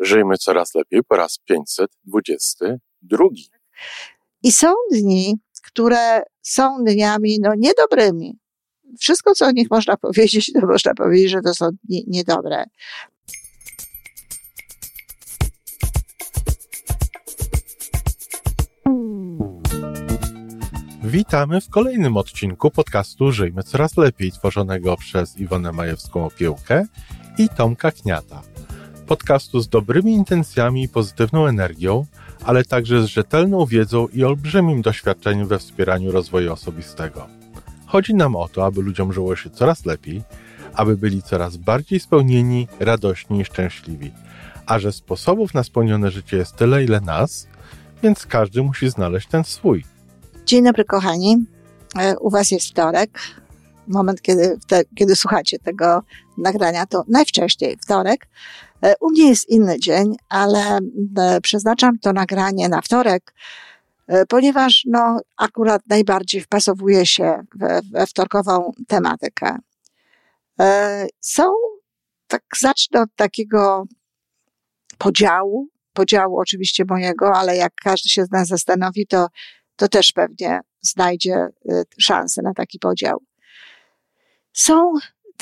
Żyjmy coraz lepiej po raz 522. I są dni, które są dniami no, niedobrymi. Wszystko, co o nich można powiedzieć, to można powiedzieć, że to są dni niedobre. Witamy w kolejnym odcinku podcastu Żyjmy Coraz Lepiej, tworzonego przez Iwonę Majewską-Opiełkę i Tomka Kniata. Podcastu z dobrymi intencjami i pozytywną energią, ale także z rzetelną wiedzą i olbrzymim doświadczeniem we wspieraniu rozwoju osobistego. Chodzi nam o to, aby ludziom żyło się coraz lepiej, aby byli coraz bardziej spełnieni, radośni i szczęśliwi. A że sposobów na spełnione życie jest tyle, ile nas, więc każdy musi znaleźć ten swój. Dzień dobry, kochani. E, u Was jest wtorek. Moment, kiedy, kiedy słuchacie tego nagrania, to najwcześniej wtorek. E, u mnie jest inny dzień, ale e, przeznaczam to nagranie na wtorek, ponieważ no, akurat najbardziej wpasowuje się we, we wtorkową tematykę. Są, tak zacznę od takiego podziału, podziału oczywiście mojego, ale jak każdy się z nas zastanowi, to to też pewnie znajdzie szansę na taki podział. Są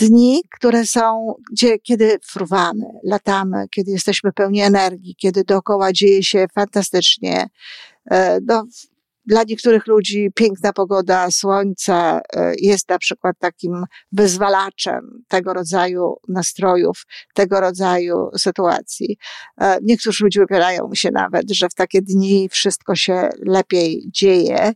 dni, które są, gdzie, kiedy fruwamy, latamy, kiedy jesteśmy pełni energii, kiedy dookoła dzieje się fantastycznie. E, no, dla niektórych ludzi piękna pogoda, słońce e, jest na przykład takim wyzwalaczem tego rodzaju nastrojów, tego rodzaju sytuacji. E, niektórzy ludzie wypierają się nawet, że w takie dni wszystko się lepiej dzieje.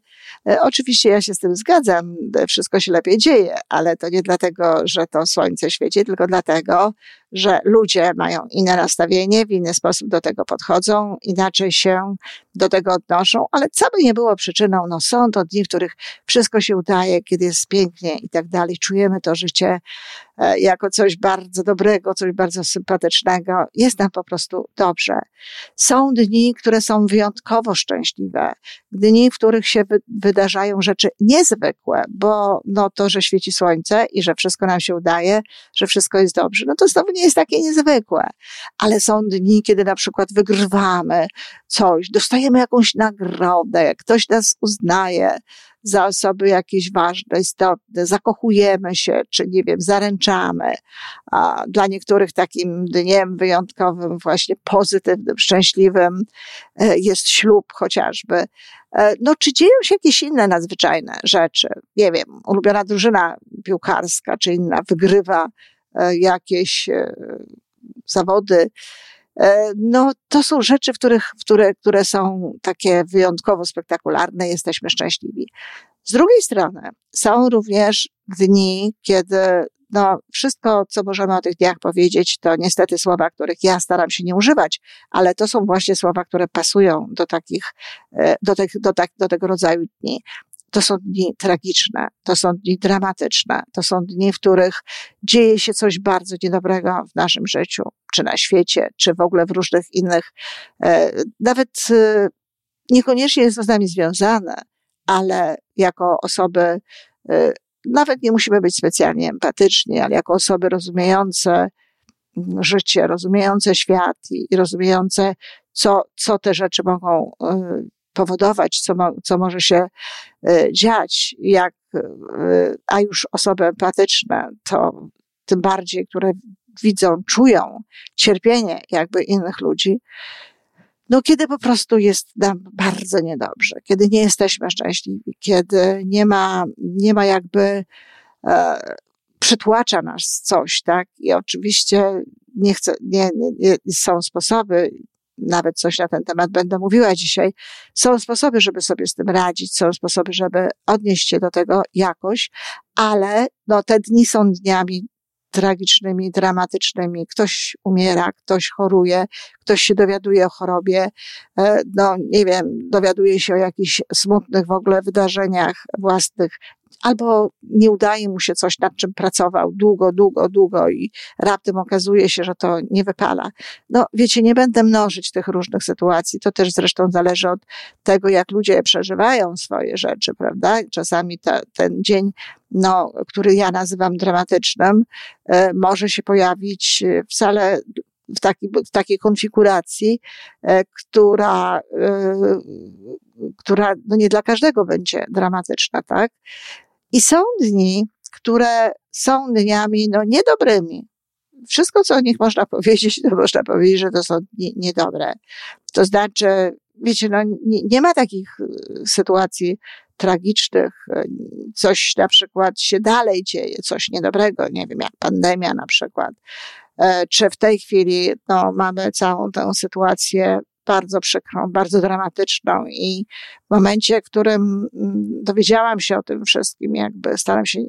E, oczywiście ja się z tym zgadzam, wszystko się lepiej dzieje, ale to nie dlatego, że to słońce świeci, tylko dlatego, że ludzie mają inne nastawienie, w inny sposób do tego podchodzą, inaczej się do tego odnoszą, ale co by nie było przyczyną, no są to dni, w których wszystko się udaje, kiedy jest pięknie i tak dalej, czujemy to życie jako coś bardzo dobrego, coś bardzo sympatycznego. Jest nam po prostu dobrze. Są dni, które są wyjątkowo szczęśliwe, dni, w których się wydarzają rzeczy niezwykłe, bo no to, że świeci słońce i że wszystko nam się udaje, że wszystko jest dobrze, no to znowu nie jest takie niezwykłe. Ale są dni, kiedy na przykład wygrywamy coś, dostajemy jakąś nagrodę, ktoś nas uznaje, za osoby jakieś ważne, istotne, zakochujemy się, czy nie wiem, zaręczamy. A dla niektórych takim dniem wyjątkowym, właśnie pozytywnym, szczęśliwym e, jest ślub chociażby. E, no, czy dzieją się jakieś inne nadzwyczajne rzeczy? Nie wiem, ulubiona drużyna piłkarska, czy inna wygrywa e, jakieś zawody, no, to są rzeczy, w których, które, które są takie wyjątkowo spektakularne, jesteśmy szczęśliwi. Z drugiej strony są również dni, kiedy no, wszystko, co możemy o tych dniach powiedzieć, to niestety słowa, których ja staram się nie używać, ale to są właśnie słowa, które pasują do takich, e, do, tych, do, tak, do tego rodzaju dni. To są dni tragiczne, to są dni dramatyczne, to są dni, w których dzieje się coś bardzo niedobrego w naszym życiu, czy na świecie, czy w ogóle w różnych innych, e, nawet e, niekoniecznie jest to z nami związane, ale jako osoby, e, nawet nie musimy być specjalnie empatyczni, ale jako osoby rozumiejące życie, rozumiejące świat i rozumiejące, co, co te rzeczy mogą powodować, co, mo, co może się y, dziać, jak, y, a już osoby empatyczne, to tym bardziej, które widzą, czują cierpienie jakby innych ludzi, no kiedy po prostu jest nam bardzo niedobrze, kiedy nie jesteśmy szczęśliwi, kiedy nie ma, nie ma jakby, e, przytłacza nas coś, tak? I oczywiście nie chcę, nie, nie, nie, są sposoby, nawet coś na ten temat będę mówiła dzisiaj. Są sposoby, żeby sobie z tym radzić, są sposoby, żeby odnieść się do tego jakoś, ale no, te dni są dniami tragicznymi, dramatycznymi. Ktoś umiera, ktoś choruje, ktoś się dowiaduje o chorobie, e, no nie wiem, dowiaduje się o jakichś smutnych w ogóle wydarzeniach własnych, albo nie udaje mu się coś, nad czym pracował długo, długo, długo i raptem okazuje się, że to nie wypala. No, wiecie, nie będę mnożyć tych różnych sytuacji. To też zresztą zależy od tego, jak ludzie przeżywają swoje rzeczy, prawda? Czasami ta, ten dzień, no, który ja nazywam dramatycznym, e, może się pojawić wcale w, taki, w takiej konfiguracji, która, która no nie dla każdego będzie dramatyczna, tak? I są dni, które są dniami no, niedobrymi. Wszystko, co o nich można powiedzieć, to można powiedzieć, że to są nie, niedobre. To znaczy, wiecie, no, nie, nie ma takich y, sytuacji tragicznych, coś na przykład się dalej dzieje, coś niedobrego, nie wiem, jak pandemia na przykład. E, czy w tej chwili no, mamy całą tę sytuację bardzo przykrą, bardzo dramatyczną i w momencie, w którym mm, dowiedziałam się o tym wszystkim, jakby staram się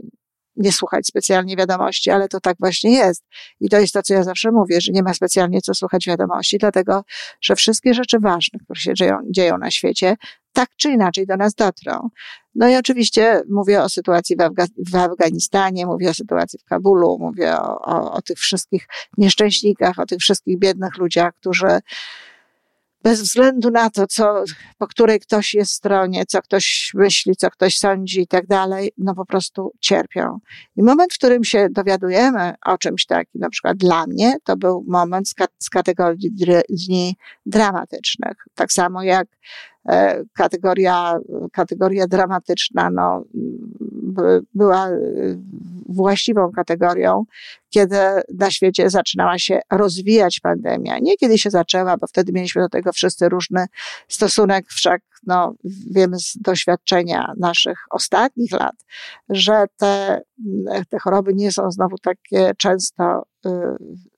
nie słuchać specjalnie wiadomości, ale to tak właśnie jest. I to jest to, co ja zawsze mówię, że nie ma specjalnie co słuchać wiadomości, dlatego, że wszystkie rzeczy ważne, które się dzieją, dzieją na świecie, tak czy inaczej do nas dotrą. No i oczywiście mówię o sytuacji w, Afga w Afganistanie, mówię o sytuacji w Kabulu, mówię o, o, o tych wszystkich nieszczęśnikach, o tych wszystkich biednych ludziach, którzy bez względu na to, co, po której ktoś jest stronie, co ktoś myśli, co ktoś sądzi i tak dalej, no po prostu cierpią. I moment, w którym się dowiadujemy o czymś takim, na przykład dla mnie, to był moment z, z kategorii dni dramatycznych. Tak samo jak e, kategoria, kategoria dramatyczna, no, była właściwą kategorią, kiedy na świecie zaczynała się rozwijać pandemia. Nie kiedy się zaczęła, bo wtedy mieliśmy do tego wszyscy różny stosunek, wszak no, wiemy z doświadczenia naszych ostatnich lat, że te, te choroby nie są znowu takie często y,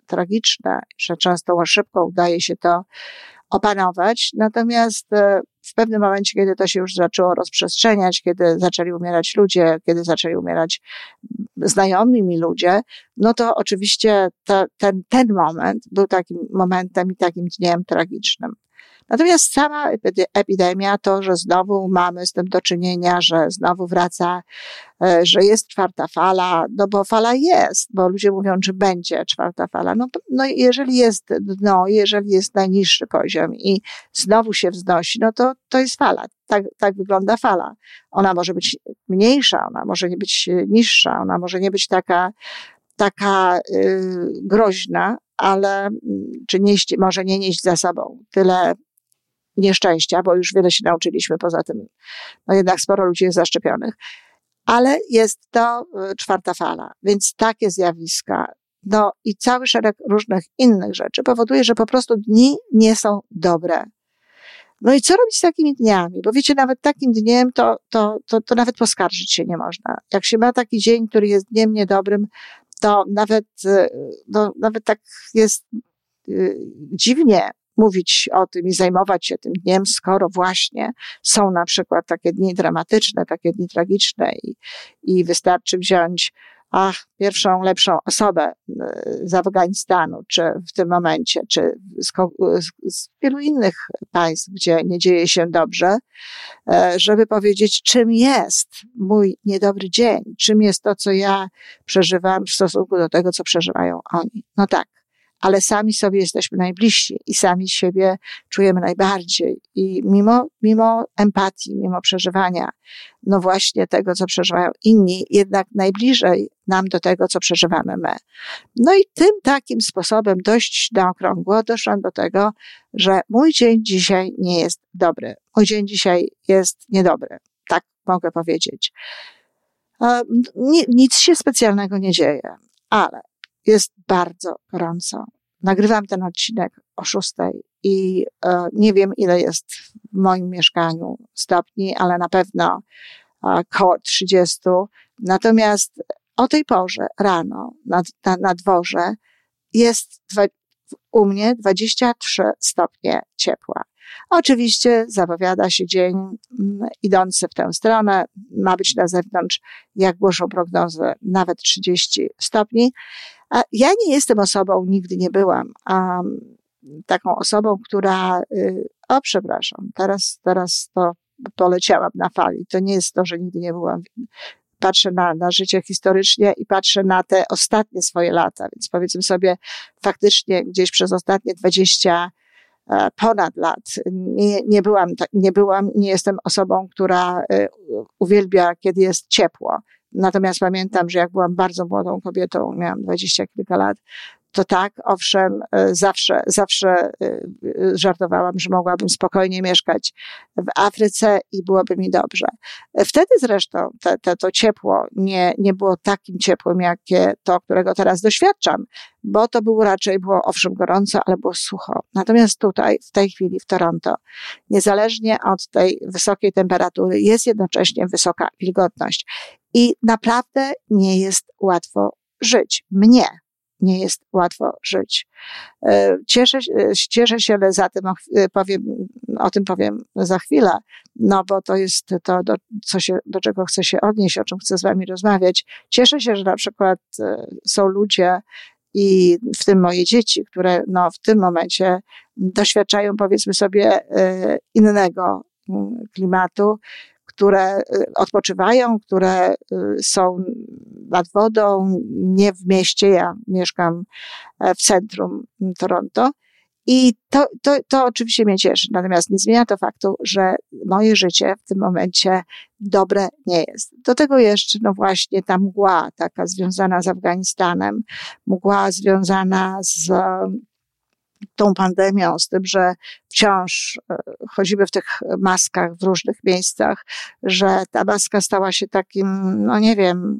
tragiczne, że często szybko udaje się to opanować. Natomiast y, w pewnym momencie, kiedy to się już zaczęło rozprzestrzeniać, kiedy zaczęli umierać ludzie, kiedy zaczęli umierać znajomi mi ludzie, no to oczywiście ten, ten moment był takim momentem i takim dniem tragicznym. Natomiast sama epidemia, to, że znowu mamy z tym do czynienia, że znowu wraca, e, że jest czwarta fala, no bo fala jest, bo ludzie mówią, że będzie czwarta fala. No, no jeżeli jest dno, jeżeli jest najniższy poziom i znowu się wznosi, no to to jest fala. Tak, tak wygląda fala. Ona może być mniejsza, ona może nie być niższa, ona może nie być taka, taka yy, groźna, ale mm, czy nieść, może nie nieść za sobą tyle nieszczęścia, bo już wiele się nauczyliśmy poza tym. No jednak sporo ludzi jest zaszczepionych. Ale jest to y, czwarta fala, więc takie zjawiska, no i cały szereg różnych innych rzeczy powoduje, że po prostu dni nie są dobre. No i co robić z takimi dniami? Bo wiecie, nawet takim dniem to, to, to, to nawet poskarżyć się nie można. Jak się ma taki dzień, który jest dniem niedobrym, to nawet, y, no, nawet tak jest y, dziwnie mówić o tym i zajmować się tym dniem, skoro właśnie są na przykład takie dni dramatyczne, takie dni tragiczne i, i wystarczy wziąć ach, pierwszą lepszą osobę y, z Afganistanu, czy w tym momencie, czy z, z, wielu innych państw, gdzie nie dzieje się dobrze, e, żeby powiedzieć, czym jest mój niedobry dzień, czym jest to, co ja przeżywam w stosunku do tego, co przeżywają oni. No tak, ale sami sobie jesteśmy najbliżsi i sami siebie czujemy najbardziej. I mimo, mimo empatii, mimo przeżywania, no właśnie tego, co przeżywają inni, jednak najbliżej nam do tego, co przeżywamy my. No i tym takim sposobem dość na okrągło doszłam do tego, że mój dzień dzisiaj nie jest dobry. Mój dzień dzisiaj jest niedobry. Tak mogę powiedzieć. Nic się specjalnego nie dzieje, ale jest bardzo gorąco. Nagrywam ten odcinek o szóstej i e, nie wiem, ile jest w moim mieszkaniu stopni, ale na pewno e, koło 30. Natomiast o tej porze rano na, na, na dworze jest dwa, u mnie 23 stopnie ciepła. Oczywiście zapowiada się dzień mm, idący w tę stronę. Ma być na zewnątrz, jak głoszą prognozy, nawet 30 stopni. A ja nie jestem osobą, nigdy nie byłam, um, taką osobą, która, y, o przepraszam, teraz, teraz to poleciałam na fali. To nie jest to, że nigdy nie byłam. Patrzę na, na życie historycznie i patrzę na te ostatnie swoje lata, więc powiedzmy sobie, faktycznie gdzieś przez ostatnie 20 e, ponad lat nie, nie byłam, nie byłam, nie jestem osobą, która y, uwielbia, kiedy jest ciepło. Natomiast pamiętam, że jak byłam bardzo młodą kobietą, miałam dwadzieścia kilka lat, to tak, owszem, e, zawsze, zawsze e, żartowałam, że mogłabym spokojnie mieszkać w Afryce i byłoby mi dobrze. Wtedy zresztą te, te, to ciepło nie, nie było takim ciepłym, jakie to, którego teraz doświadczam, bo to było raczej, było owszem gorąco, ale było sucho. Natomiast tutaj, w tej chwili w Toronto, niezależnie od tej wysokiej temperatury, jest jednocześnie wysoka wilgotność. I naprawdę nie jest łatwo żyć. Mnie nie jest łatwo żyć. E, cieszę, cieszę się, ale za tym e, powiem, o tym powiem za chwilę, no bo to jest to, do, co się, do czego chcę się odnieść, o czym chcę z wami rozmawiać. Cieszę się, że na przykład e, są ludzie, i w tym moje dzieci, które no, w tym momencie doświadczają, powiedzmy sobie, innego mm, klimatu, które y, odpoczywają, które y, są nad wodą, nie w mieście. Ja mieszkam e, w centrum Toronto. I to, to, to oczywiście mnie cieszy. Natomiast nie zmienia to faktu, że moje życie w tym momencie dobre nie jest. Do tego jeszcze, no właśnie, ta mgła taka związana z Afganistanem, mgła związana z tą pandemią, z tym, że wciąż e, chodzimy w tych maskach w różnych miejscach, że ta maska stała się takim, no nie wiem,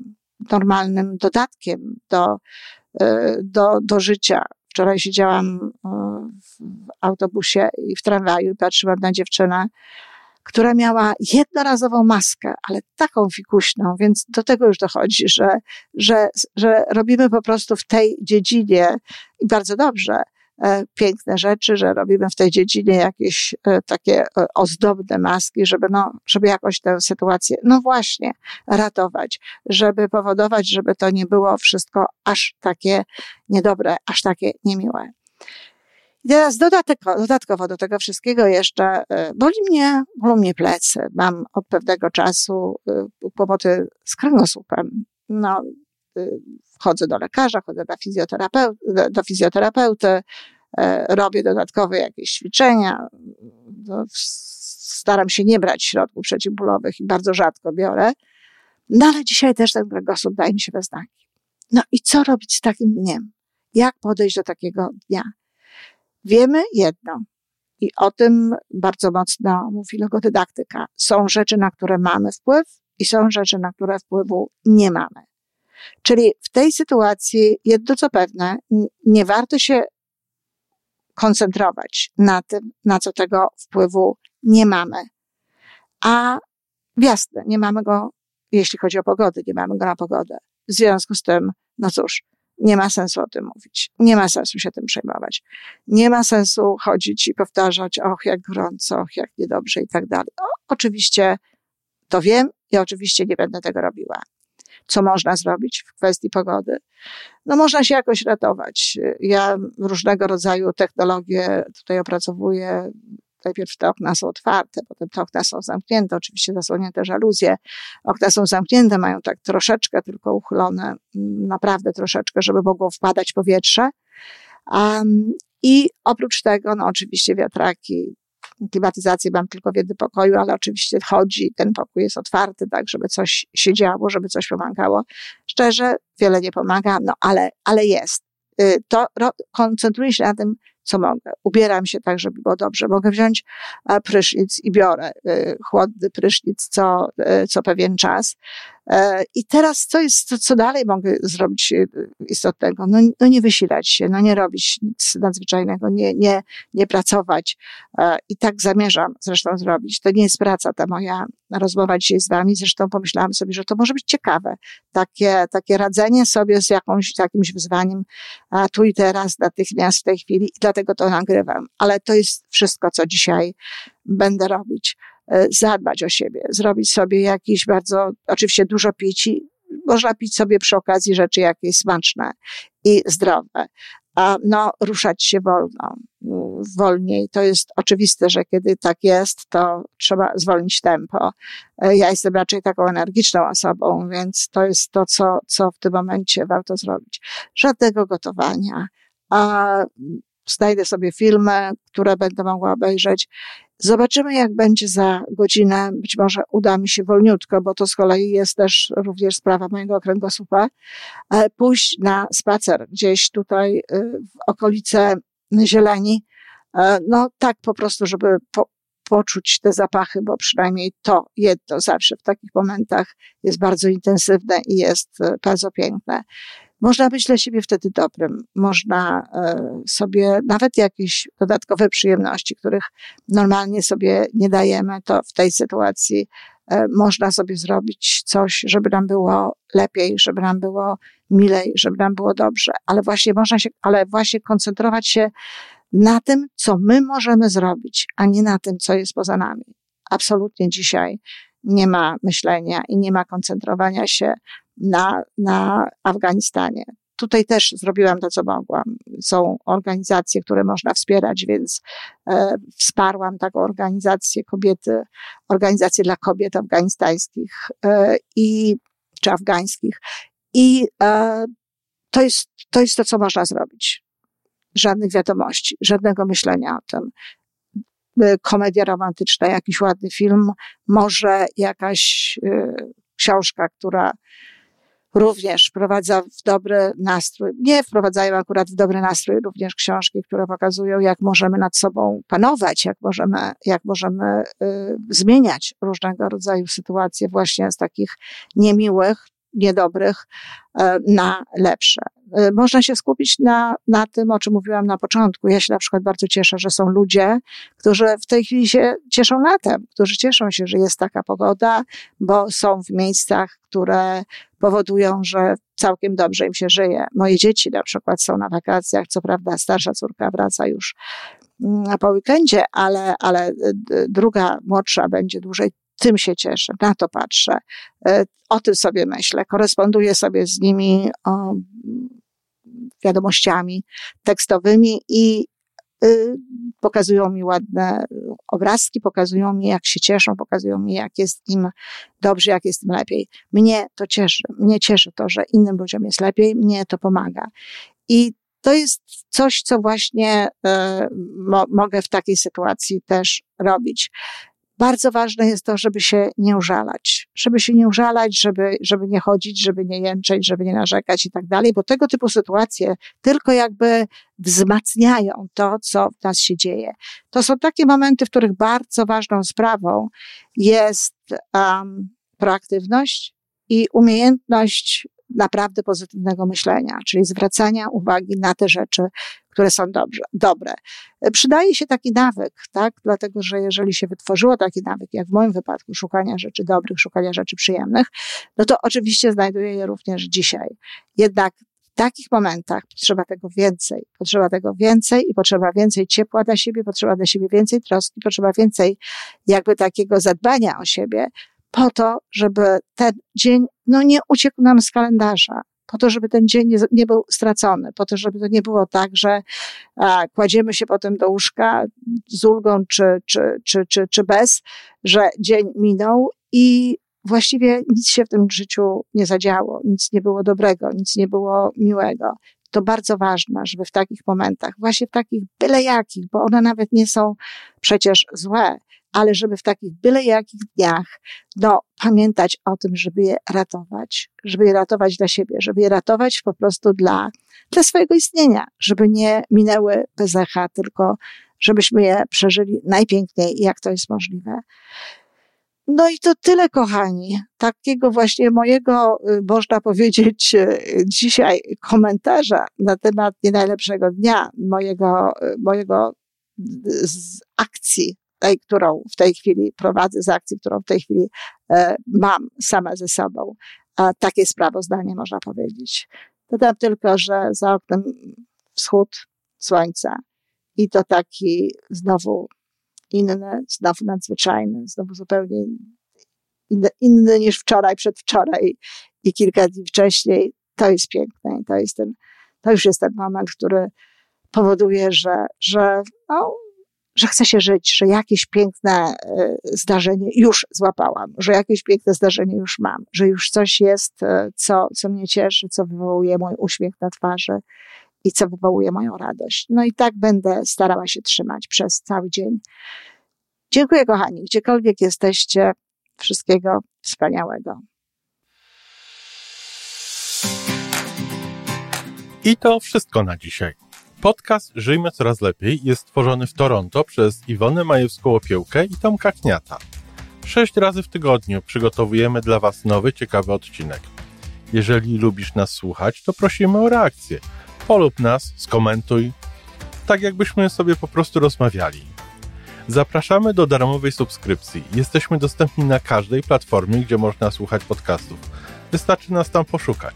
normalnym dodatkiem do, e, do, do życia. Wczoraj siedziałam e, w autobusie i w tramwaju i patrzyłam na dziewczynę, która miała jednorazową maskę, ale taką fikuśną, więc do tego już dochodzi, że, że, że robimy po prostu w tej dziedzinie i bardzo dobrze, piękne rzeczy, że robimy w tej dziedzinie jakieś e, takie e, ozdobne maski, żeby, no, żeby jakoś tę sytuację, no właśnie, ratować, żeby powodować, żeby to nie było wszystko aż takie niedobre, aż takie niemiłe. I teraz dodatkowo, dodatkowo do tego wszystkiego jeszcze boli mnie, bolą mnie plecy. Mam od pewnego czasu kłopoty z kręgosłupem. No, chodzę do lekarza, chodzę do, fizjoterapeuty, do fizjoterapeuty, e, robię dodatkowe jakieś ćwiczenia. Staram się nie brać środków przeciwbólowych i bardzo rzadko biorę. No ale dzisiaj też ten kręgosłup daje mi się we znaki. No i co robić z takim dniem? Jak podejść do takiego dnia? Wiemy jedno, i o tym bardzo mocno mówi logodydaktyka. Są rzeczy, na które mamy wpływ i są rzeczy, na które wpływu nie mamy. Czyli w tej sytuacji jedno co pewne, nie warto się koncentrować na tym, na co tego wpływu nie mamy. A jasne, nie mamy go, jeśli chodzi o pogodę, nie mamy go na pogodę. W związku z tym, no cóż, nie ma sensu o tym mówić. Nie ma sensu się tym przejmować. Nie ma sensu chodzić i powtarzać, och, jak gorąco, och, jak niedobrze i tak dalej. O, oczywiście to wiem i oczywiście nie będę tego robiła co można zrobić w kwestii pogody. No można się jakoś ratować. Ja różnego rodzaju technologie tutaj opracowuję. Najpierw te okna są otwarte, potem te okna są zamknięte, oczywiście zasłonięte żaluzje. Okna są zamknięte, mają tak troszeczkę tylko uchylone, naprawdę troszeczkę, żeby mogło wpadać powietrze. Um, I oprócz tego, no oczywiście wiatraki, klimatyzację mam tylko w jednym pokoju, ale oczywiście chodzi, ten pokój jest otwarty, tak, żeby coś się działo, żeby coś pomagało. Szczerze, wiele nie pomaga, no ale, ale jest. Y, to koncentruję się na tym, co mogę. Ubieram się tak, żeby było dobrze. Mogę wziąć prysznic i biorę y, chłodny prysznic co, y, co pewien czas. E, I teraz co jest, co, co dalej mogę zrobić y, istotnego? No, no nie wysilać się, no nie robić nic nadzwyczajnego, nie, nie, nie pracować. E, I tak zamierzam zresztą zrobić. To nie jest praca ta moja rozmowa dzisiaj z wami. Zresztą pomyślałam sobie, że to może być ciekawe. Takie, takie radzenie sobie z jakąś, jakimś wyzwaniem tu i teraz, natychmiast w tej chwili. I dlatego to nagrywam. Ale to jest wszystko, co dzisiaj będę robić. E, zadbać o siebie, zrobić sobie jakieś bardzo, oczywiście dużo pić i można pić sobie przy okazji rzeczy jakieś smaczne i zdrowe. A no, ruszać się wolno, wolniej. To jest oczywiste, że kiedy tak jest, to trzeba zwolnić tempo. E, ja jestem raczej taką energiczną osobą, więc to jest to, co, co w tym momencie warto zrobić. Żadnego gotowania. A znajdę sobie filmy, które będę mogła obejrzeć. Zobaczymy, jak będzie za godzinę. Być może uda mi się wolniutko, bo to z kolei jest też również sprawa mojego kręgosłupa, pójść na spacer gdzieś tutaj y, w okolice zieleni. E, no tak po prostu, żeby po, poczuć te zapachy, bo przynajmniej to jedno zawsze w takich momentach jest bardzo intensywne i jest e, bardzo piękne. Można być dla siebie wtedy dobrym. Można e, sobie nawet jakieś dodatkowe przyjemności, których normalnie sobie nie dajemy, to w tej sytuacji e, można sobie zrobić coś, żeby nam było lepiej, żeby nam było milej, żeby nam było dobrze. Ale właśnie można się, ale właśnie koncentrować się na tym, co my możemy zrobić, a nie na tym, co jest poza nami. Absolutnie dzisiaj nie ma myślenia i nie ma koncentrowania się na, na Afganistanie. Tutaj też zrobiłam to, co mogłam. Są organizacje, które można wspierać, więc e, wsparłam taką organizację kobiety, organizację dla kobiet afganistańskich e, i, czy afgańskich. I e, to jest, to jest to, co można zrobić. Żadnych wiadomości, żadnego myślenia o tym e, komedia romantyczna, jakiś ładny film, może jakaś y, książka, która również wprowadza w dobry nastrój. Nie wprowadzają akurat w dobry nastrój również książki, które pokazują, jak możemy nad sobą panować, jak możemy, jak możemy y, zmieniać różnego rodzaju sytuacje właśnie z takich niemiłych, niedobrych y, na lepsze. Y, można się skupić na, na tym, o czym mówiłam na początku. Ja się na przykład bardzo cieszę, że są ludzie, którzy w tej chwili się cieszą latem, którzy cieszą się, że jest taka pogoda, bo są w miejscach, które powodują, że całkiem dobrze im się żyje. Moje dzieci na przykład są na wakacjach, co prawda starsza córka wraca już mm, po weekendzie, ale, ale y, druga, młodsza będzie dłużej. Tym się cieszę, na to patrzę, y, o tym sobie myślę, koresponduję sobie z nimi o, wiadomościami tekstowymi i y, pokazują mi ładne obrazki, pokazują mi, jak się cieszą, pokazują mi, jak jest im dobrze, jak jest im lepiej. Mnie to cieszy. Mnie cieszy to, że innym ludziom jest lepiej, mnie to pomaga. I to jest coś, co właśnie y, mo mogę w takiej sytuacji też robić bardzo ważne jest to, żeby się nie użalać. Żeby się nie użalać, żeby, żeby nie chodzić, żeby nie jęczeć, żeby nie narzekać i tak dalej, bo tego typu sytuacje tylko jakby wzmacniają to, co w nas się dzieje. To są takie momenty, w których bardzo ważną sprawą jest um, proaktywność i umiejętność naprawdę pozytywnego myślenia, czyli zwracania uwagi na te rzeczy, które są dobrze, dobre. Przydaje się taki nawyk, tak? Dlatego, że jeżeli się wytworzyło taki nawyk, jak w moim wypadku, szukania rzeczy dobrych, szukania rzeczy przyjemnych, no to oczywiście znajduję je również dzisiaj. Jednak w takich momentach potrzeba tego więcej. Potrzeba tego więcej i potrzeba więcej ciepła dla siebie, potrzeba dla siebie więcej troski, potrzeba więcej jakby takiego zadbania o siebie, po to, żeby ten dzień no, nie uciekł nam z kalendarza, po to, żeby ten dzień nie, nie był stracony, po to, żeby to nie było tak, że a, kładziemy się potem do łóżka z ulgą czy, czy, czy, czy, czy bez, że dzień minął i właściwie nic się w tym życiu nie zadziało, nic nie było dobrego, nic nie było miłego. To bardzo ważne, żeby w takich momentach, właśnie w takich byle jakich, bo one nawet nie są przecież złe, ale żeby w takich byle jakich dniach, no, pamiętać o tym, żeby je ratować, żeby je ratować dla siebie, żeby je ratować po prostu dla, dla swojego istnienia, żeby nie minęły bez echa, tylko żebyśmy je przeżyli najpiękniej, jak to jest możliwe. No i to tyle, kochani. Takiego właśnie mojego, y, można powiedzieć, y, dzisiaj komentarza na temat nie najlepszego dnia, mojego, y, mojego z akcji tej, którą w tej chwili prowadzę, z akcji, którą w tej chwili e, mam sama ze sobą. A takie sprawozdanie można powiedzieć. Dodam tylko, że za oknem wschód słońca i to taki znowu inny, znowu nadzwyczajny, znowu zupełnie inny, inny niż wczoraj, przedwczoraj i kilka dni wcześniej. To jest piękne i to jest ten, to już jest ten moment, który powoduje, że, że no, że chce się żyć, że jakieś piękne e, zdarzenie już złapałam, że jakieś piękne zdarzenie już mam, że już coś jest, e, co, co mnie cieszy, co wywołuje mój uśmiech na twarzy. i co wywołuje moją radość. No i tak będę starała się trzymać przez cały dzień. Dziękuję, kochani, gdziekolwiek jesteście. Wszystkiego wspaniałego. I to wszystko na dzisiaj. Podcast Żyjmy Coraz Lepiej jest stworzony w Toronto przez Iwonę Majewską-Opiełkę i Tomka Kniata. Sześć razy w tygodniu przygotowujemy dla Was nowy, ciekawy odcinek. Jeżeli lubisz nas słuchać, to prosimy o reakcję. Polub nas, skomentuj, tak jakbyśmy sobie po prostu rozmawiali. Zapraszamy do darmowej subskrypcji. Jesteśmy dostępni na każdej platformie, gdzie można słuchać podcastów. Wystarczy nas tam poszukać.